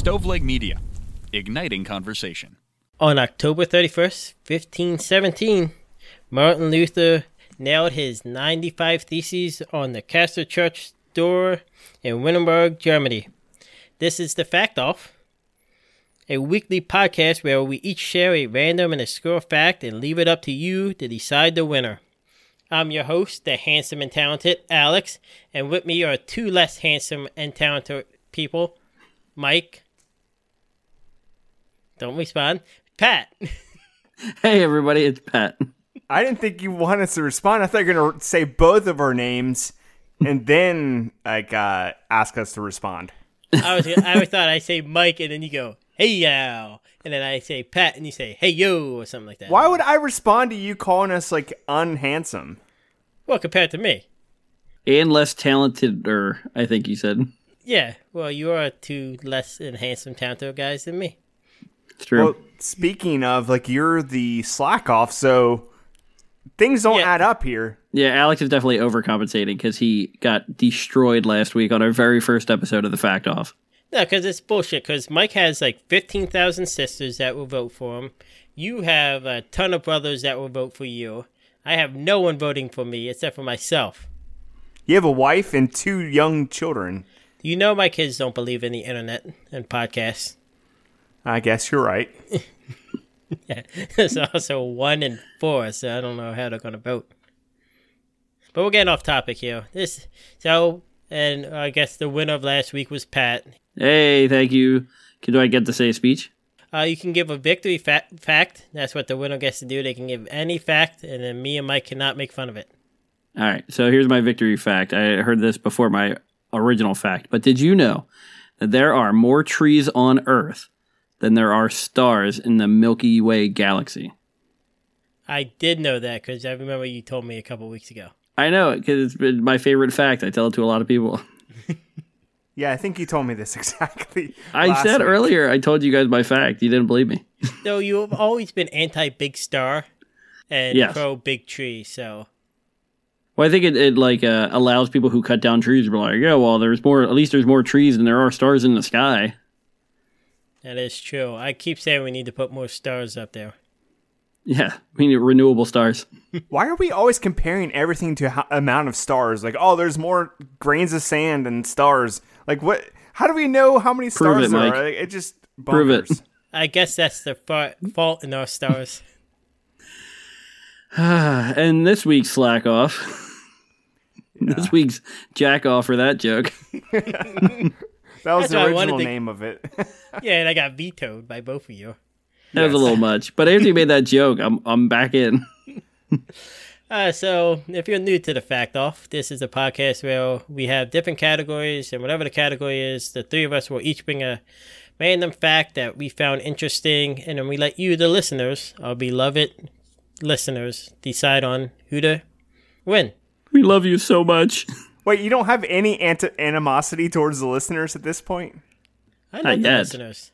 Stoveleg Media, igniting conversation. On October 31st, 1517, Martin Luther nailed his 95 Theses on the Castle Church door in Wittenberg, Germany. This is the Fact Off, a weekly podcast where we each share a random and obscure fact and leave it up to you to decide the winner. I'm your host, the handsome and talented Alex, and with me are two less handsome and talented people, Mike. Don't respond. Pat. Hey everybody, it's Pat. I didn't think you wanted us to respond. I thought you were gonna say both of our names and then like uh, ask us to respond. I was I always thought I say Mike and then you go, hey yow. And then I say Pat and you say, hey yo or something like that. Why would I respond to you calling us like unhandsome? Well, compared to me. And less talented, or I think you said. Yeah. Well, you are two less and handsome talented guys than me. It's true. Well, speaking of, like you're the slack off, so things don't Yeah. add up here. yeah, Alex is definitely overcompensating because he got destroyed last week on our very first episode of the Fact Off. No, because it's bullshit. Because Mike has like 15,000 sisters that will vote for him. You have a ton of brothers that will vote for you. I have no one voting for me except for myself. You have a wife and two young children. You know my kids don't believe in the internet and podcasts. I guess you're right. There's also one and four, so I don't know how they're going to vote. But we're getting off topic here. This so, and I guess the winner of last week was Pat. Hey, thank you. Can do I get to say a speech? Uh, you can give a victory fa- fact. That's what the winner gets to do. They can give any fact, and then me and Mike cannot make fun of it. All right, so here's my victory fact. I heard this before my original fact, but did you know that there are more trees on Earth than there are stars in the Milky Way galaxy? I did know that because I remember you told me a couple weeks ago. I know it because it's been my favorite fact. I tell it to a lot of people. Yeah, I think you told me this exactly. I said week. earlier, I told you guys my fact. You didn't believe me. Though you've always been anti big star and Yes. pro big tree, so Well, I think it, it like uh, allows people who cut down trees to be like, yeah, well, there's more. At least there's more trees than there are stars in the sky. That is true. I keep saying we need to put more stars up there. Yeah, we need renewable stars. Why are we always comparing everything to ho- amount of stars? Like, oh, there's more grains of sand than stars. Like, what? How do we know how many Prove stars it, there Mike. are? Like, it just Prove it. I guess that's the fa- fault in our stars. and this week's slack off. This week's jack off for that joke. That was That's the original to- name of it. yeah, and I got vetoed by both of you. That was a little much, but after you made that joke, I'm I'm back in. Uh, so, if you're new to the Fact Off, this is a podcast where we have different categories, and whatever the category is, the three of us will each bring a random fact that we found interesting, and then we let you, the listeners, our beloved listeners, decide on who to win. We love you so much. Wait, you don't have any anti- animosity towards the listeners at this point? I love Not the listeners.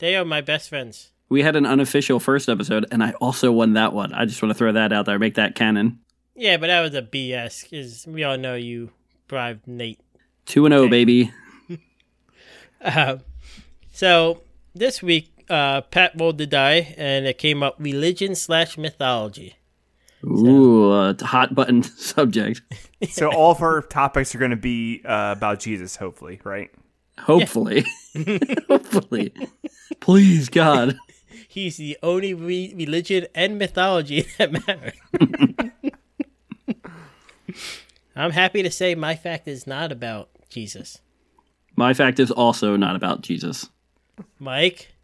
They are my best friends. We had an unofficial first episode, and I also won that one. I just want to throw that out there, make that canon. Yeah, but that was a BS, because we all know you bribed Nate. Two and zero, baby. Uh, so this week, uh, Pat rolled the die, and it came up religion slash mythology. Ooh, a hot button subject. So all of our topics are going to be uh, about Jesus, hopefully, right? Hopefully, hopefully, please God. He's the only re- religion and mythology that matter. I'm happy to say my fact is not about Jesus. My fact is also not about Jesus. Mike?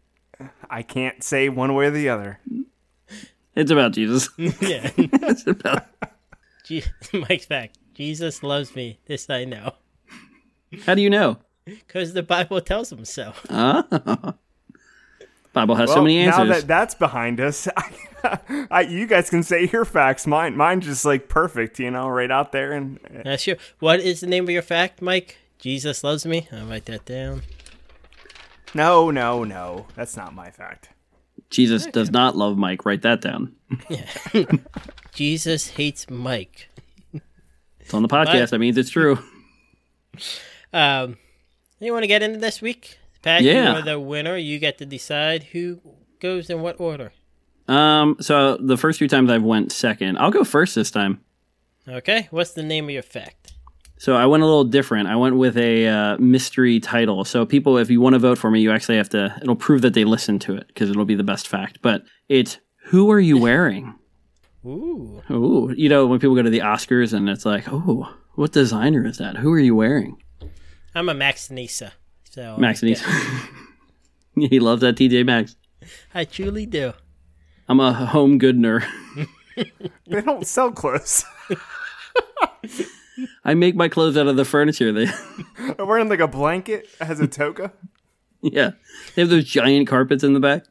I can't say one way or the other. It's about Jesus. Yeah. it's about. Je- Mike's fact. Jesus loves me. This I know. How do you know? Because the Bible tells him so. Ah. Bible has so Well, many now that that's behind us, I, you guys can say your facts. Mine, mine just like perfect, you know, right out there. And That's your. What is the name of your fact, Mike? Jesus loves me. I'll write that down. no, no, no, that's not my fact. Jesus does not love Mike. Write that down. Yeah. Jesus hates Mike. It's on the podcast. That means it's true. Um, you want to get into this week Pat, Yeah. you're the winner. You get to decide who goes in what order. Um, so the first few times I've went second. I'll go first this time. Okay, what's the name of your fact? So I went a little different. I went with a uh, mystery title. So people, if you want to vote for me, you actually have to. It'll prove that they listened to it because it'll be the best fact. But it's who are you wearing? Ooh, Ooh, you know when people go to the Oscars and it's like, oh, what designer is that? Who are you wearing? I'm a Max Nisa. So Max I Neese. get- he loves that TJ Maxx. I truly do. I'm a home goodener. They don't sell clothes. I make my clothes out of the furniture. They, I'm wearing like a blanket as a toga. yeah, they have those giant carpets in the back.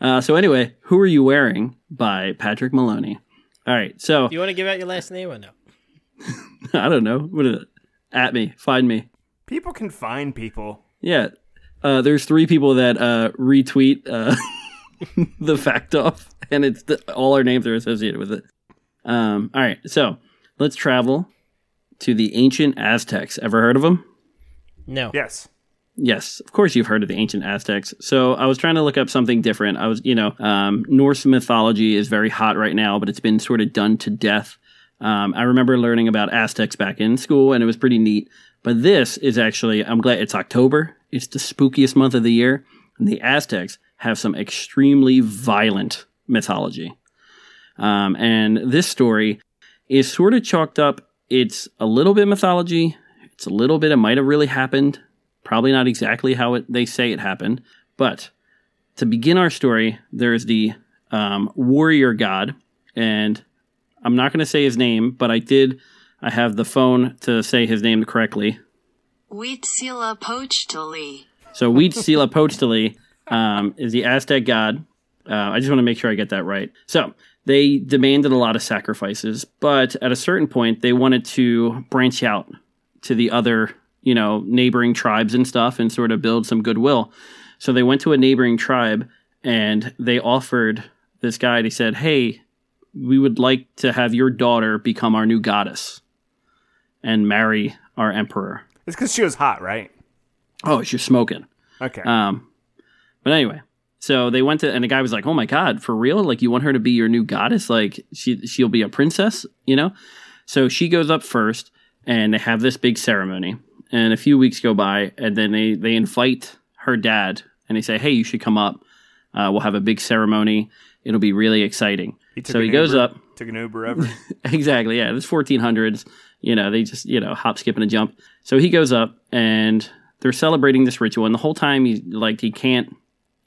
Uh, so anyway, who are you wearing by Patrick Maloney? All right, so Do you want to give out your last name or no? I don't know. What is it? At me, find me. People can find people. Yeah, uh, there's three people that uh, retweet uh, the fact off, and it's the, all our names are associated with it. Um, all right, so let's travel to the ancient Aztecs. Ever heard of them? No. Yes. Yes, of course you've heard of the ancient Aztecs. So I was trying to look up something different. I was, you know, um, Norse mythology is very hot right now, but it's been sort of done to death. Um, I remember learning about Aztecs back in school, and it was pretty neat. But this is actually, I'm glad it's October. It's the spookiest month of the year. And the Aztecs have some extremely violent mythology. Um, and this story is sort of chalked up. It's a little bit mythology. It's a little bit, it might have really happened. Probably not exactly how it, they say it happened. But to begin our story, there's the um, warrior god. And I'm not going to say his name, but I did. I have the phone to say his name correctly. Huitzilopochtli. So Huitzilopochtli um, is the Aztec god. Uh, I just want to make sure I get that right. So they demanded a lot of sacrifices, but at a certain point, they wanted to branch out to the other, you know, neighboring tribes and stuff, and sort of build some goodwill. So they went to a neighboring tribe, and they offered this guy. he said, "Hey, we would like to have your daughter become our new goddess and marry our emperor." It's because she was hot, right? Oh, she's smoking. Okay. Um, but anyway, so they went to, and the guy was like, "Oh my god, for real? Like you want her to be your new goddess? Like she she'll be a princess, you know?" So she goes up first, and they have this big ceremony. And a few weeks go by, and then they they invite her dad, and they say, "Hey, you should come up. Uh, we'll have a big ceremony. It'll be really exciting." He so he goes Uber- up. Took an Uber over. exactly. Yeah, this 1400s. You know, they just you know hop, skip, and a jump. So he goes up, and they're celebrating this ritual, and the whole time he like he can't,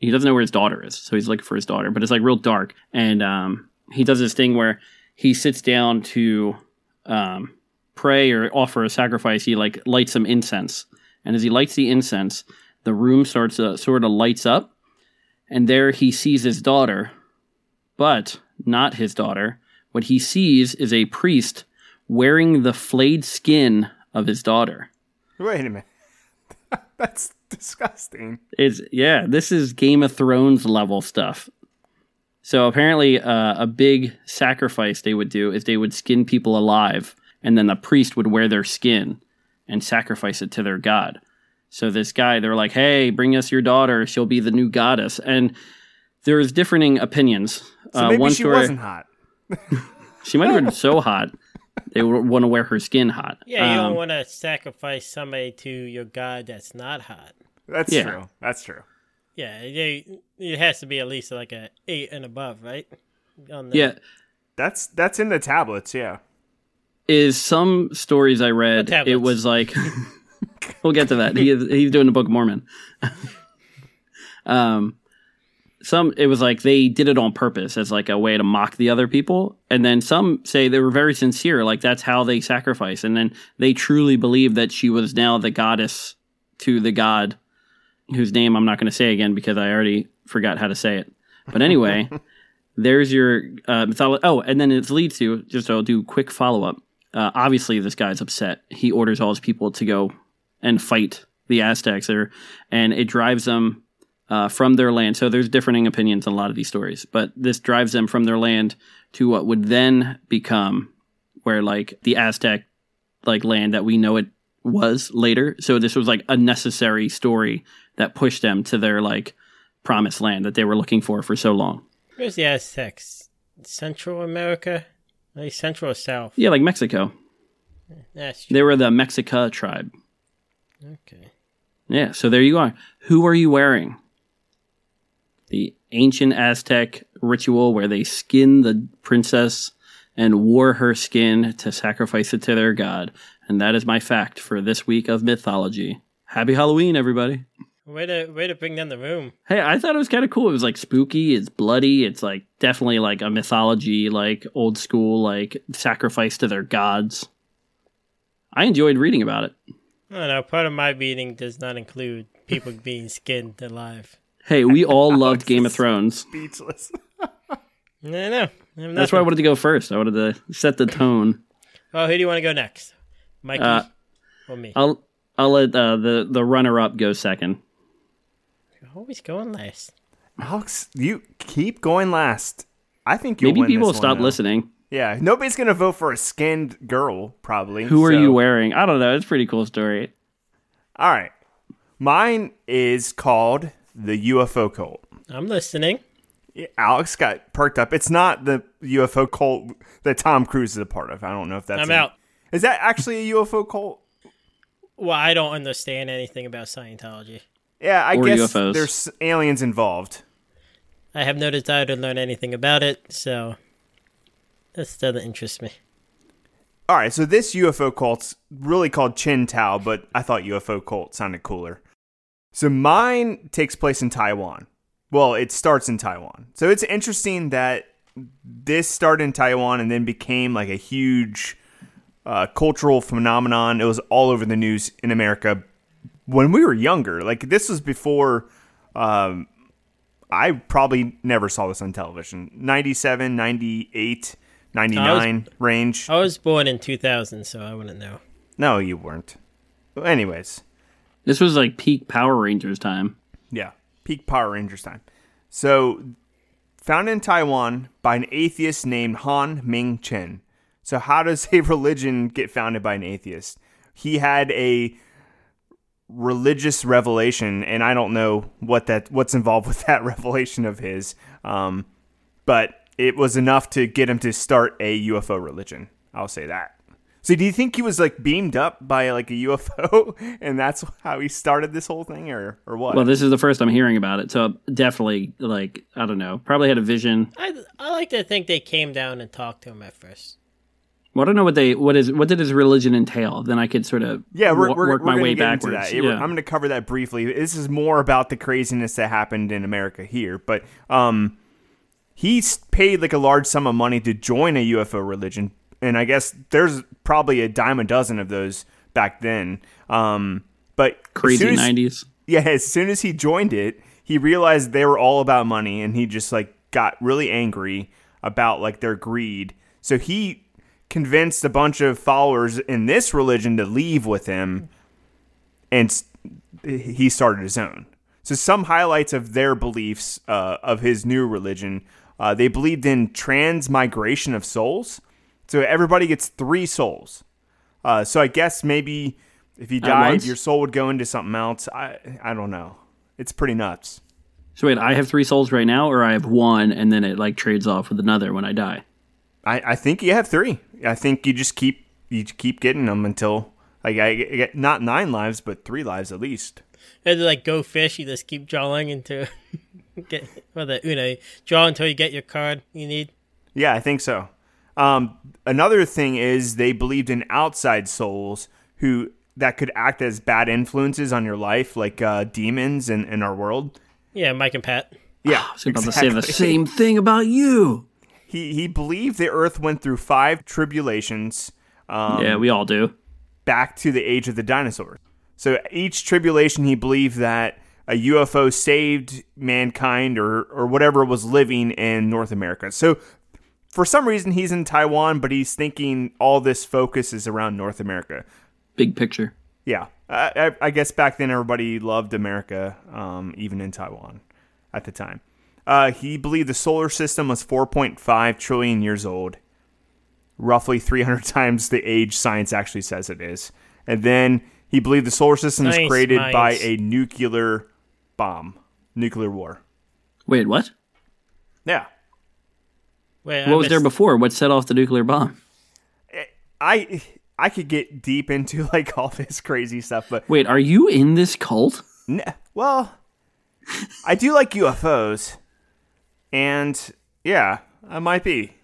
he doesn't know where his daughter is, so he's looking for his daughter, but it's like real dark, and um, he does this thing where he sits down to um, pray or offer a sacrifice. He like lights some incense, and as he lights the incense, the room starts to sort of lights up, and there he sees his daughter, but not his daughter. What he sees is a priest wearing the flayed skin of his daughter. Wait a minute. That's disgusting. It's yeah, this is Game of Thrones level stuff. So apparently, uh, a big sacrifice they would do is they would skin people alive, and then the priest would wear their skin and sacrifice it to their god. So this guy, they're like, "Hey, bring us your daughter. She'll be the new goddess." And there's differing opinions. So uh, maybe one she story, wasn't hot. she might have been so hot they would want to wear her skin hot. Yeah, you Um, don't want to sacrifice somebody to your god that's not hot. That's Yeah. true. That's true. Yeah, they, it has to be at least like a eight and above, right? On the, yeah. That's that's in the tablets. Yeah. is some stories I read. It was like we'll get to that. He is, he's doing the Book of Mormon. um, some it was like they did it on purpose as like a way to mock the other people, and then some say they were very sincere, like that's how they sacrifice, and then they truly believed that she was now the goddess to the god whose name I'm not going to say again because I already forgot how to say it. But anyway. There's your uh, mythology. Oh, and then it leads to just I'll do quick follow up. Uh, obviously, this guy's upset. He orders all his people to go and fight the Aztecs, there, and it drives them uh, from their land. So there's differing opinions on a lot of these stories, but this drives them from their land to what would then become where like the Aztec like land that we know it was later. So this was like a necessary story that pushed them to their like promised land that they were looking for for so long. Where's the Aztecs? Central America? Like Central or South? Yeah, like Mexico. That's true. They were the Mexica tribe. Okay. Yeah, so there you are. Who are you wearing? The ancient Aztec ritual where they skin the princess and wore her skin to sacrifice it to their god. And that is my fact for this week of mythology. Happy Halloween, everybody. Way to way to bring down the room. Hey, I thought it was kind of cool. It was like spooky, it's bloody, it's like definitely like a mythology, like old school, like sacrifice to their gods. I enjoyed reading about it. I don't know. Part of my reading does not include people being skinned alive. Hey, we all loved Game of Thrones. Speechless. No, no. That's why I wanted to go first. I wanted to set the tone. Oh, who do you want to go next? Mikey Uh, or me? I'll I'll let uh, the the runner up go second. You're always going last. Alex, you keep going last. I think you'll Maybe win people will this stop one, though. listening. Yeah, nobody's gonna vote for a skinned girl, probably. Who are you wearing? I don't know. It's a pretty cool story. All right, mine is called the UFO cult. I'm listening. Yeah, Alex got perked up. It's not the UFO cult that Tom Cruise is a part of. I don't know if that's. I'm a- out. Is that actually a UFO cult? Well, I don't understand anything about Scientology. Yeah, I Or guess UFOs. there's aliens involved. I have no desire to learn anything about it, so that doesn't interest me. All right, so this UFO cult's really called Chen Tao, but I thought UFO cult sounded cooler. So mine takes place in Taiwan. Well, it starts in Taiwan. So it's interesting that this started in Taiwan and then became like a huge uh, cultural phenomenon. It was all over the news in America when we were younger. Like this was before um, I probably never saw this on television. 97, 98, 99 range. I was born in 2000, so I wouldn't know. No, you weren't. Anyways, This was like peak Power Rangers time. yeah, peak Power Rangers time. So, founded in Taiwan by an atheist named Han Ming Chen. So, how does a religion get founded by an atheist? He had a religious revelation, and I don't know what that what's involved with that revelation of his, um, but it was enough to get him to start a UFO religion. I'll say that. So, do you think he was like beamed up by like a UFO, and that's how he started this whole thing, or or what? Well, this is the first I'm hearing about it, so definitely like I don't know. Probably had a vision. I, I like to think they came down and talked to him at first. Well, I don't know what they what is what did his religion entail. Then I could sort of Yeah, we're, we're, work we're my way get backwards. That. Yeah, I'm going to cover that briefly. This is more about the craziness that happened in America here, but um, he paid like a large sum of money to join a UFO religion, and I guess there's probably a dime a dozen of those back then. Um, but Crazy soon as- nineties. yeah, as soon as he joined it, he realized they were all about money and he just like got really angry about like their greed. So he convinced a bunch of followers in this religion to leave with him and he started his own. So some highlights of their beliefs uh, of his new religion, uh, they believed in transmigration of souls. So everybody gets three souls. Uh, so I guess maybe if you At died, your soul would go into something else. I I don't know. It's pretty nuts. So wait, I have three souls right now, or I have one, and then it like trades off with another when I die. I, I think you have three. I think you just keep you keep getting them until like I I get not nine lives, but three lives at least. And to like go fish, you just keep drawing into get well the you know draw until you get your card you need. Yeah, I think so. Um, another thing is they believed in outside souls who that could act as bad influences on your life, like uh, demons in, in our world. Yeah, Mike and Pat. Yeah, I was about to say the same thing about you. He he believed the Earth went through five tribulations. Um, yeah, we all do. back to the age of the dinosaurs. So each tribulation, he believed that a UFO saved mankind or, or whatever was living in North America. So for some reason, he's in Taiwan, but he's thinking all this focus is around North America. Big picture. Yeah, I, I, I guess back then everybody loved America, um, even in Taiwan at the time. Uh, he believed the solar system was 4.5 trillion years old, roughly 300 times the age science actually says it is. And then he believed the solar system was Nice created by a nuclear bomb, nuclear war. Wait, what? Yeah. Wait, I What was there before? What set off the nuclear bomb? I I could get deep into like all this crazy stuff, but Wait, are you in this cult? n- well, I do like UFOs, and yeah, I might be.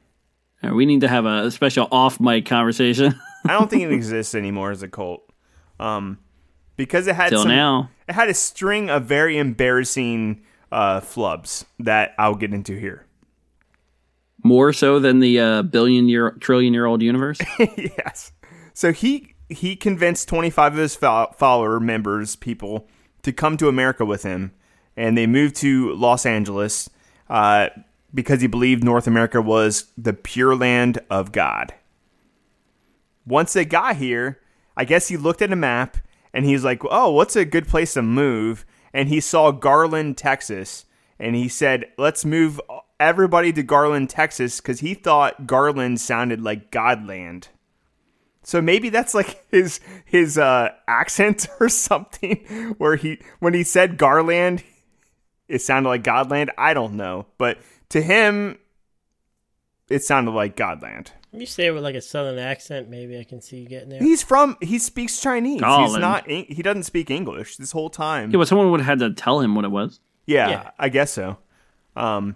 Uh, We need to have a special off mic conversation. I don't think it exists anymore as a cult, um, because it had Till some, now. It had a string of very embarrassing uh, flubs that I'll get into here. More so than the uh, billion year, trillion year old universe? yes. So he he convinced 25 of his fol- follower members, people, to come to America with him, and they moved to Los Angeles uh, because he believed North America was the pure land of God. Once they got here, I guess he looked at a map and he's like, "Oh, what's a good place to move?" And he saw Garland, Texas, and he said, "Let's move everybody to Garland, Texas," because he thought Garland sounded like Godland. So maybe that's like his his uh, accent or something, where he when he said Garland, it sounded like Godland. I don't know, but to him, it sounded like Godland. You say it with like a southern accent, maybe I can see you getting there. He's from. He speaks Chinese. He's not. He doesn't speak English this whole time. yeah, but someone would have had to tell him what it was. Yeah, Yeah. I guess so. Um,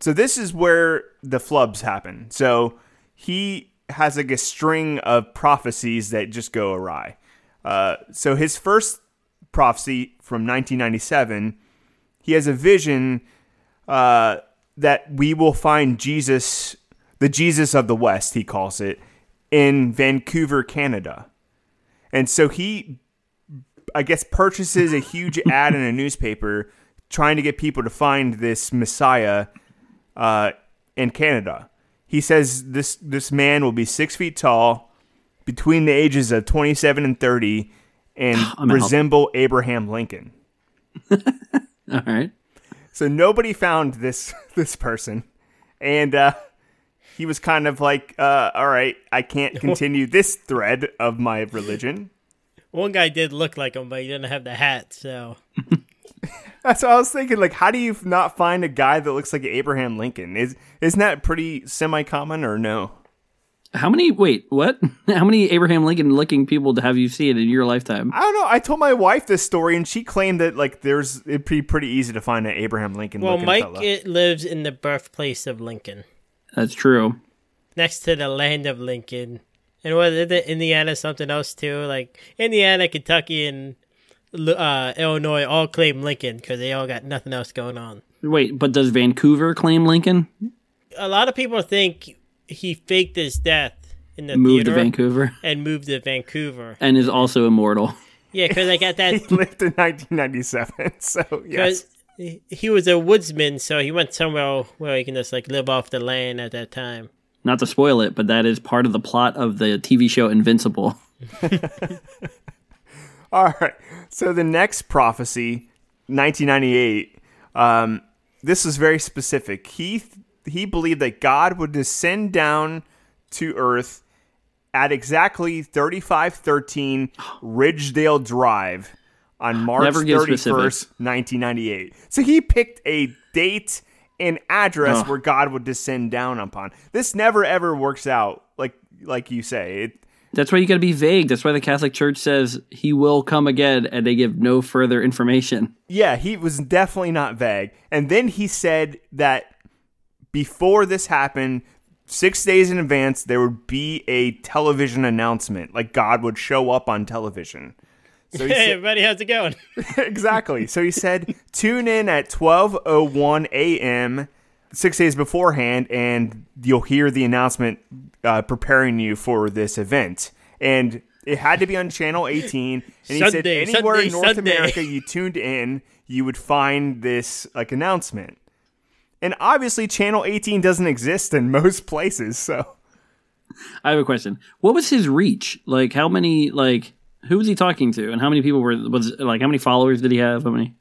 so this is where the flubs happen. So he has like a string of prophecies that just go awry. Uh, so his first prophecy from 1997, he has a vision uh, that we will find Jesus, the Jesus of the West, he calls it, in Vancouver, Canada. And so he I guess purchases a huge ad in a newspaper trying to get people to find this Messiah uh, in Canada. He says this this man will be six feet tall, between the ages of twenty seven and thirty, and I'm out. resemble Abraham Lincoln. All right. So nobody found this this person, and uh, he was kind of like, uh, "All right, I can't continue this thread of my religion." One guy did look like him, but he didn't have the hat, so That's what I was thinking. Like, how do you not find a guy that looks like Abraham Lincoln? Is isn't that pretty semi common or no? How many? Wait, what? How many Abraham Lincoln looking people have you seen in your lifetime? I don't know. I told my wife this story, and she claimed that like there's it'd be pretty easy to find an Abraham Lincoln. well, looking Mike fella. it lives in the birthplace of Lincoln, That's true. next to the land of Lincoln, and what is it? Indiana, something else too. Like Indiana, Kentucky, and uh, Illinois all claim Lincoln because they all got nothing else going on. Wait, but does Vancouver claim Lincoln? A lot of people think he faked his death in the Moved to Vancouver and moved to Vancouver. and is also immortal. Yeah, because I got that he lived in 1997, so yes. because he was a woodsman, so he went somewhere where he can just like live off the land at that time. Not to spoil it, but that is part of the plot of the TV show Invincible. All right. So the next prophecy, 1998. Um, this is very specific. He he believed that God would descend down to Earth at exactly 3513 Ridgedale Drive on March 31st, specifics. 1998. So he picked a date and address Ugh. where God would descend down upon. This never ever works out like like you say. It That's why you got to be vague. That's why the Catholic Church says he will come again, and they give no further information. Yeah, he was definitely not vague. And then he said that before this happened, six days in advance, there would be a television announcement. Like God would show up on television. So he Hey, said, everybody, how's it going? exactly. So he said, tune in at 12:01 a.m. six days beforehand, and you'll hear the announcement uh, preparing you for this event. And it had to be on channel 18. And he said, Sunday, anywhere in North Sunday. America you tuned in, you would find this like announcement. And obviously, channel 18 doesn't exist in most places. So I have a question. What was his reach? Like, how many? Like, who was he talking to, and how many people were? Was like, how many followers did he have? How many?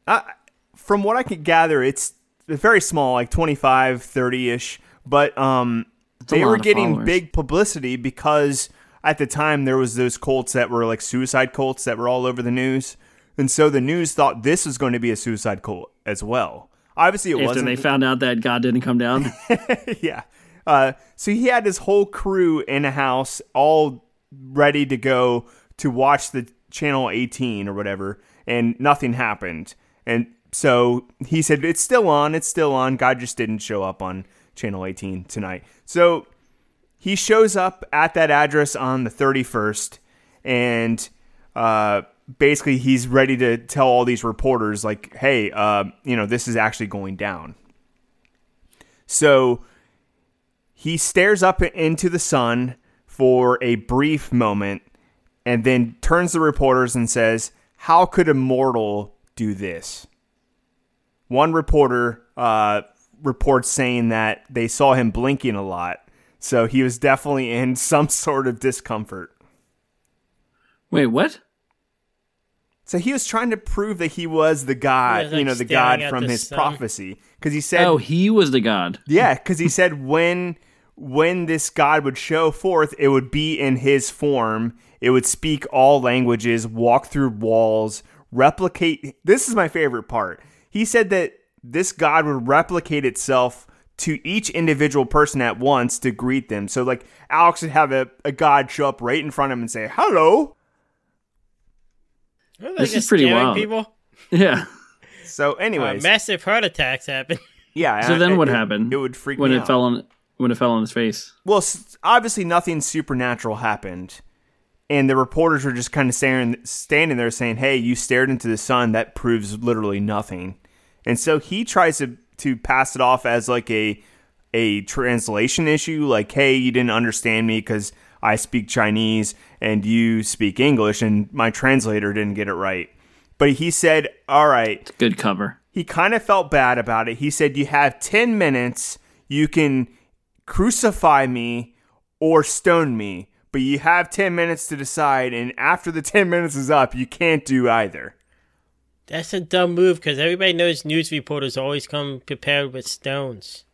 from what I could gather, it's very small, like 25, 30 ish. But um, they were getting followers. big publicity because at the time there was those cults that were like suicide cults that were all over the news, and so the news thought this was going to be a suicide cult as well. Obviously, it After wasn't. they found out that God didn't come down. yeah. Uh, so he had his whole crew in a house, all ready to go to watch the channel 18 or whatever, and nothing happened. And so he said, "It's still on. It's still on. God just didn't show up on channel 18 tonight." So he shows up at that address on the 31st, and uh, basically he's ready to tell all these reporters, like, "Hey, uh, you know, this is actually going down." So he stares up into the sun for a brief moment and then turns to reporters and says, How could a mortal do this? One reporter uh, reports saying that they saw him blinking a lot. So he was definitely in some sort of discomfort. Wait, what? So he was trying to prove that he was the God, was, like, you know, the God from the his sun. prophecy. Because he said, Oh, he was the God. Yeah, because he said when when this God would show forth, it would be in his form. It would speak all languages, walk through walls, replicate. This is my favorite part. He said that this God would replicate itself to each individual person at once to greet them. So, like, Alex would have a, a God show up right in front of him and say, Hello. Well, This is pretty scaring wild. People. Yeah. So, Uh, anyways, massive heart attacks happen. yeah. So and then it- what it- happened? It would freak when me it out. fell on when it fell on his face. Well, obviously nothing supernatural happened, and the reporters were just kind of staring, standing there saying, "Hey, you stared into the sun. That proves literally nothing." And so he tries to to pass it off as like a a translation issue, like, "Hey, you didn't understand me because I speak Chinese and you speak English, and my translator didn't get it right." But he said, "All right." Good cover. he kind of felt bad about it. He said, You have 10 minutes. You can crucify me or stone me, but you have 10 minutes to decide. And after the 10 minutes is up, you can't do either. That's a dumb move because everybody knows news reporters always come prepared with stones.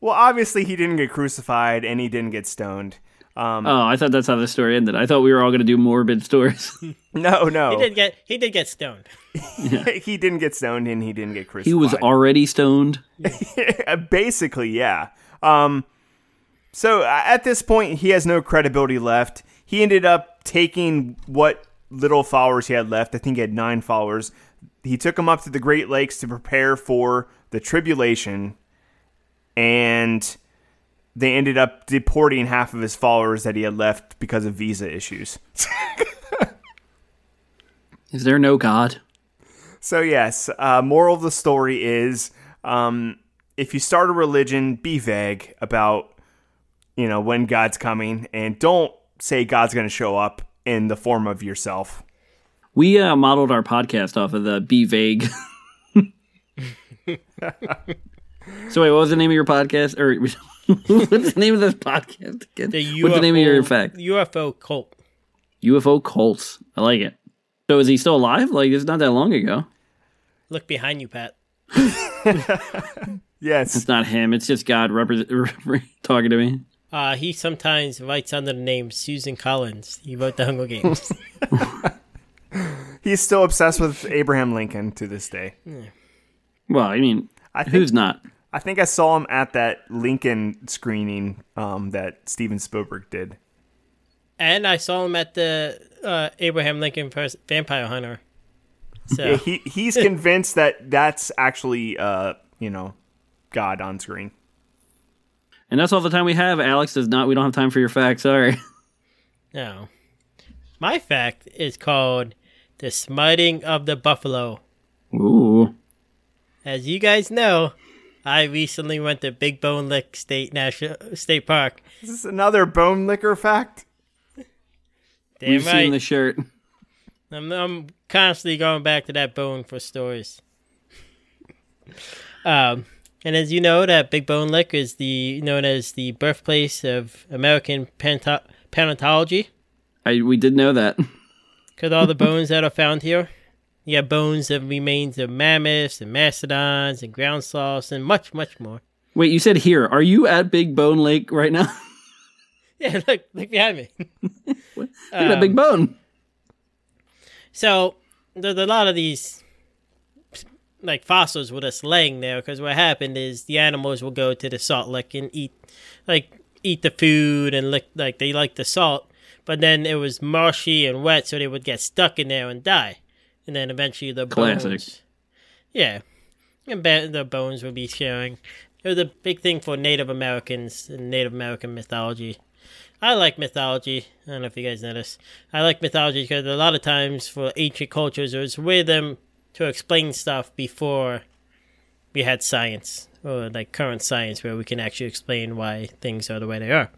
Well, obviously, he didn't get crucified and he didn't get stoned. Um, Oh, I thought that's how the story ended. I thought we were all going to do morbid stories. no, no. He did get he did get stoned. he didn't get stoned and he didn't get crucified. he was already stoned. Basically, yeah. Um, so at this point, he has no credibility left. He ended up taking what little followers he had left. I think he had nine followers. He took them up to the Great Lakes to prepare for the tribulation, and they ended up deporting half of his followers that he had left because of visa issues. Is there no God? So yes, uh, moral of the story is um, if you start a religion, be vague about you know when God's coming, and don't say God's going to show up in the form of yourself. We uh, modeled our podcast off of the Be Vague. so wait, what was the name of your podcast? Or what's the name of this podcast again? The UFO, what's the name of your fact? UFO cult. UFO cults. I like it. So is he still alive? Like it's not that long ago. Look behind you, Pat. Yes, It's not him. It's just God represent talking to me. Uh, he sometimes writes under the name Susan Collins. He wrote the Hunger Games. he's still obsessed with Abraham Lincoln to this day. Well, I mean, I think who's not? I think I saw him at that Lincoln screening um, that Steven Spielberg did. and I saw him at the uh, Abraham Lincoln first Vampire Hunter. So Yeah, he he's convinced that that's actually uh, you know God on screen. And that's all the time we have. Alex does not. We don't have time for your facts. Sorry. no. My fact is called the smiting of the buffalo. Ooh. As you guys know, I recently went to Big Bone Lick State National State Park. Is this another bone licker fact? Damn We've right. seen the shirt. I'm, I'm constantly going back to that bone for stories. um, and as you know, that Big Bone Lick is the known as the birthplace of American panta- paleontology. I we did know that. Because all the bones that are found here, you have bones of remains of mammoths and mastodons and ground sloths and much, much more. Wait, you said here. Are you at Big Bone Lake right now? Yeah, look, look behind me. Look at that big um, bone. So there's a lot of these like fossils with us laying there because what happened is the animals will go to the salt lick and eat like eat the food and lick like they like the salt, but then it was marshy and wet, so they would get stuck in there and die, and then eventually the Classic. bones. Yeah, and the bones would be sharing. It was a big thing for Native Americans and Native American mythology. I like mythology. I don't know if you guys this. I like mythology because a lot of times for ancient cultures, it was way them to explain stuff before we had science or like current science where we can actually explain why things are the way they are.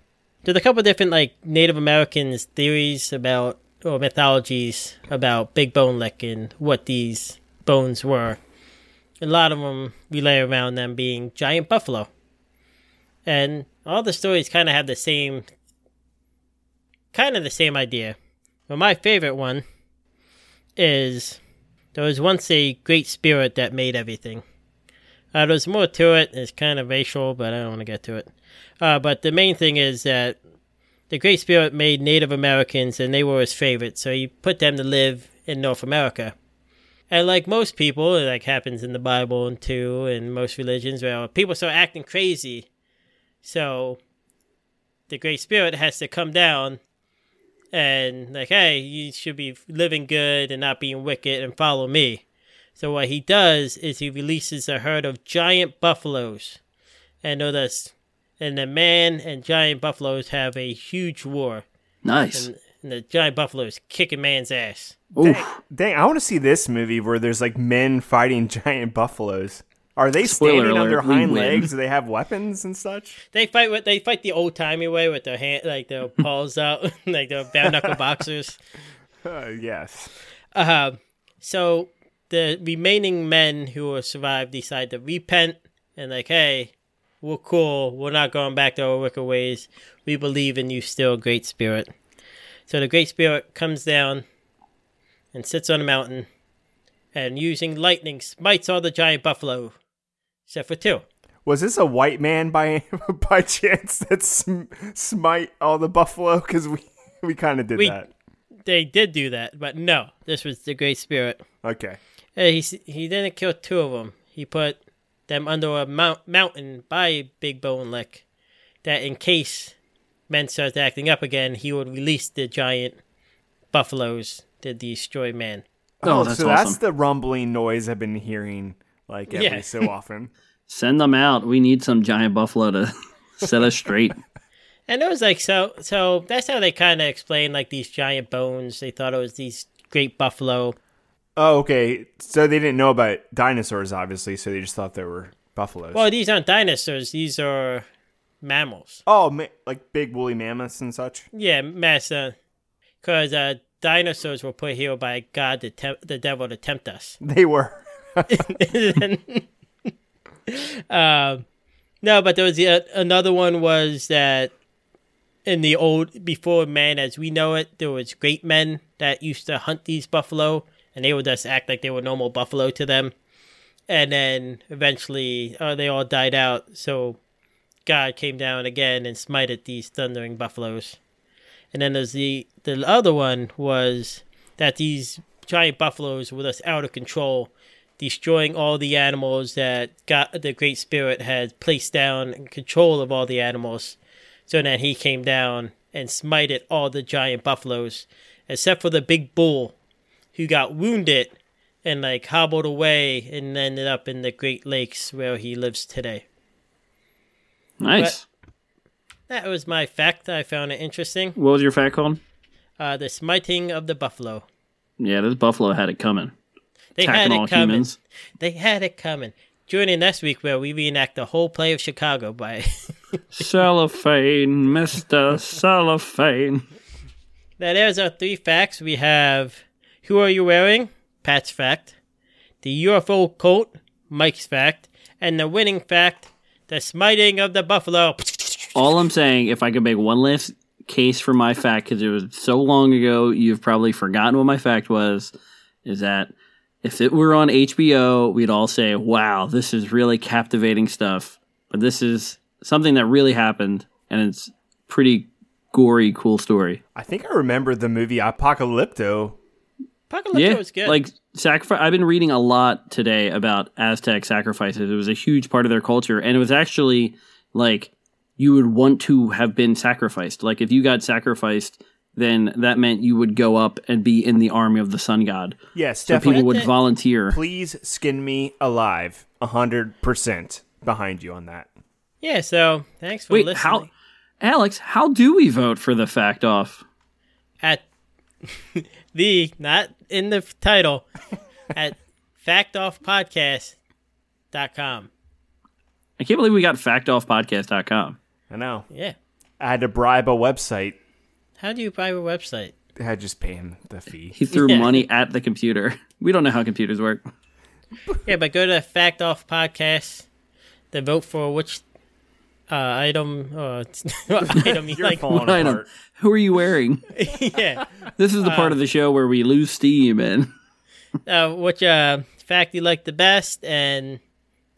There's a couple different like Native Americans theories about or mythologies about Big Bone Lick and what these bones were. A lot of them relay around them being giant buffalo. And all the stories kind of have the same kind of the same idea. But my favorite one is there was once a great spirit that made everything. Uh, there's more to it. It's kind of racial, but I don't want to get to it. Uh, but the main thing is that the Great Spirit made Native Americans, and they were his favorite, so he put them to live in North America. And like most people, like happens in the Bible and too, in most religions, where people start acting crazy. So the Great Spirit has to come down and like, hey, you should be living good and not being wicked and follow me. So what he does is he releases a herd of giant buffaloes, and notice, and the man and giant buffaloes have a huge war, Nice. and, and the giant buffaloes kicking man's ass. Oof. Dang, I want to see this movie where there's like men fighting giant buffaloes. Are they Spoiler standing on their hind legs? Do they have weapons and such? They fight with they fight the old timey way with their hand like their paws out like their bare knuckle boxers. Uh, yes. Uh, so the remaining men who will survive decide to repent and like, hey, we're cool. We're not going back to our wicked ways. We believe in you still, Great Spirit. So the Great Spirit comes down and sits on a mountain and using lightning smites all the giant buffalo, except for two. Was this a white man by by chance that sm- smite all the buffalo? Because we we kind of did We- that. They did do that, but no, this was the Great Spirit. Okay. Uh, he he didn't kill two of them. He put them under a mount, mountain by Big Bone Lick, that in case men started acting up again, he would release the giant buffaloes to destroy man. Oh, that's so awesome. that's the rumbling noise I've been hearing like every Yeah. so often. Send them out. We need some giant buffalo to set us straight. And it was like so. So that's how they kind of explained like these giant bones. They thought it was these great buffalo. Oh, okay. So they didn't know about dinosaurs, obviously. So they just thought they were buffaloes. Well, these aren't dinosaurs. These are mammals. oh, ma- like big woolly mammoths and such. Yeah, massa. Because uh, dinosaurs were put here by God, the, temp- the devil, to tempt us. They were. um, no, but there was the, another one was that in the old before man as we know it, there was great men that used to hunt these buffalo, and they would just act like they were normal buffalo to them, and then eventually uh, they all died out. So God came down again and smited these thundering buffaloes, and then there's the the other one was that these giant buffaloes were just out of control destroying all the animals that got the Great Spirit had placed down in control of all the animals. So then he came down and smited all the giant buffaloes, except for the big bull, who got wounded and like hobbled away and ended up in the Great Lakes where he lives today. Nice. That was my fact. I found it interesting. What was your fact called? Uh, the smiting of the buffalo. Yeah, this buffalo had it coming. They Attacking had it coming. humans. They had it coming. Join in next week where we reenact the whole play of Chicago by Cellophane, Mr. Cellophane. Now, there's our three facts. We have Who Are You Wearing? Pat's fact. The UFO coat, Mike's fact. And the winning fact, the smiting of the buffalo. All I'm saying, if I could make one last case for my fact, because it was so long ago, you've probably forgotten what my fact was, is that if it were on HBO, we'd all say, wow, this is really captivating stuff. But this is something that really happened, and it's pretty gory, cool story. I think I remember the movie Apocalypto. Apocalypto yeah, was good. like sacrifice. I've been reading a lot today about Aztec sacrifices. It was a huge part of their culture, and it was actually like you would want to have been sacrificed. Like if you got sacrificed, then that meant you would go up and be in the army of the sun god. Yes, So definitely. people would volunteer. Please skin me alive. A hundred percent behind you on that. yeah, so thanks for Wait, listening. how, Alex? How do we vote for the fact off? At the, not in the title, at factoffpodcast.com. I can't believe we got factoffpodcast.com. I know. Yeah. I had to bribe a website. How do you bribe a website? I had just pay him the fee. He threw Yeah. money at the computer. We don't know how computers work. Yeah, but go to Fact Off Podcast to vote for which uh, item uh, item you You're like. falling I know. apart. Who are you wearing? yeah. This is the part of the show where we lose steam and Uh, which uh, fact you like the best, and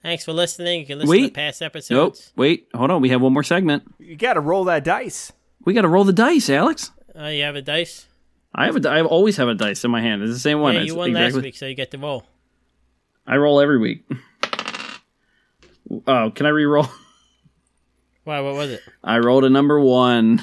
thanks for listening. You can listen Wait. to past Nope. episodes. Wait, hold on. We have one more segment. You got to roll that dice. We got to roll the dice, Alex. Uh, you have a dice. I have a. I always have a dice in my hand. It's the same one. yeah, It's you won exactly- last week, so you get to roll. I roll every week. Oh, can I re-roll? Wow, what was it? I rolled a number one.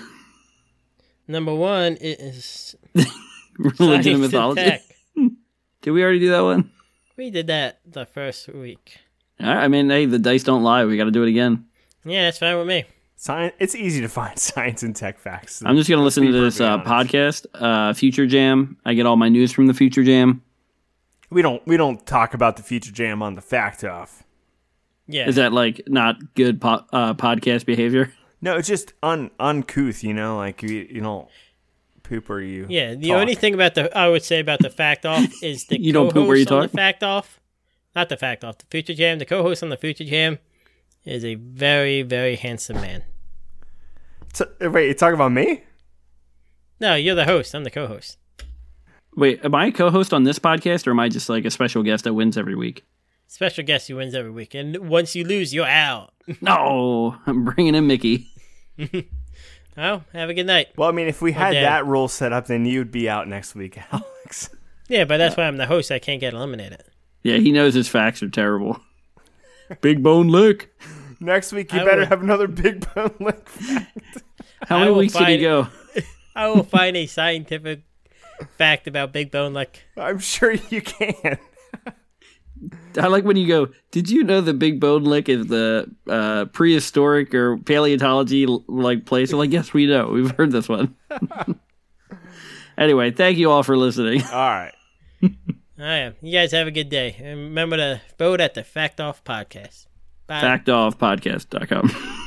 Number one is Religion and mythology. Did we already do that one? We did that the first week. All right, I mean, hey, the dice don't lie. We got to do it again. Yeah, that's fine with me. Science. It's easy to find science and tech facts. I'm just gonna listen to this uh, podcast, uh, Future Jam. I get all my news from the Future Jam. We don't. We don't talk about the future jam on the fact off. Yeah. Is that like not good po- uh, podcast behavior? No, it's just un uncouth. You know, like you, you don't poop or you. yeah, the talk. only thing about the I would say about the fact off is the You don't poop where you talk? the fact off. Not the fact off, the future jam. The co-host on the future jam is a very, very handsome man. So, wait, you talking about me? No, you're the host. I'm the co-host. Wait, am I a co-host on this podcast, or am I just like a special guest that wins every week? Special guest who wins every week, and once you lose, you're out. No, I'm bringing in Mickey. Oh, have a good night. Well, I mean, if we had Dad. that rule set up, then you'd be out next week, Alex. Yeah, but that's why I'm the host. I can't get eliminated. Yeah, he knows his facts are terrible. Big bone lick. Next week, you I better will- have another big bone lick fact. How many will weeks did he go? I will find a scientific fact about Big Bone Lick. I'm sure you can. I like when you go. Did you know the Big Bone Lick is the uh, prehistoric or paleontology like place? I'm like, yes, we know. We've heard this one. anyway, thank you all for listening. All right. Oh, yeah. You guys have a good day. And remember to vote at the Fact Off Podcast. Bye. Factoffpodcast.com.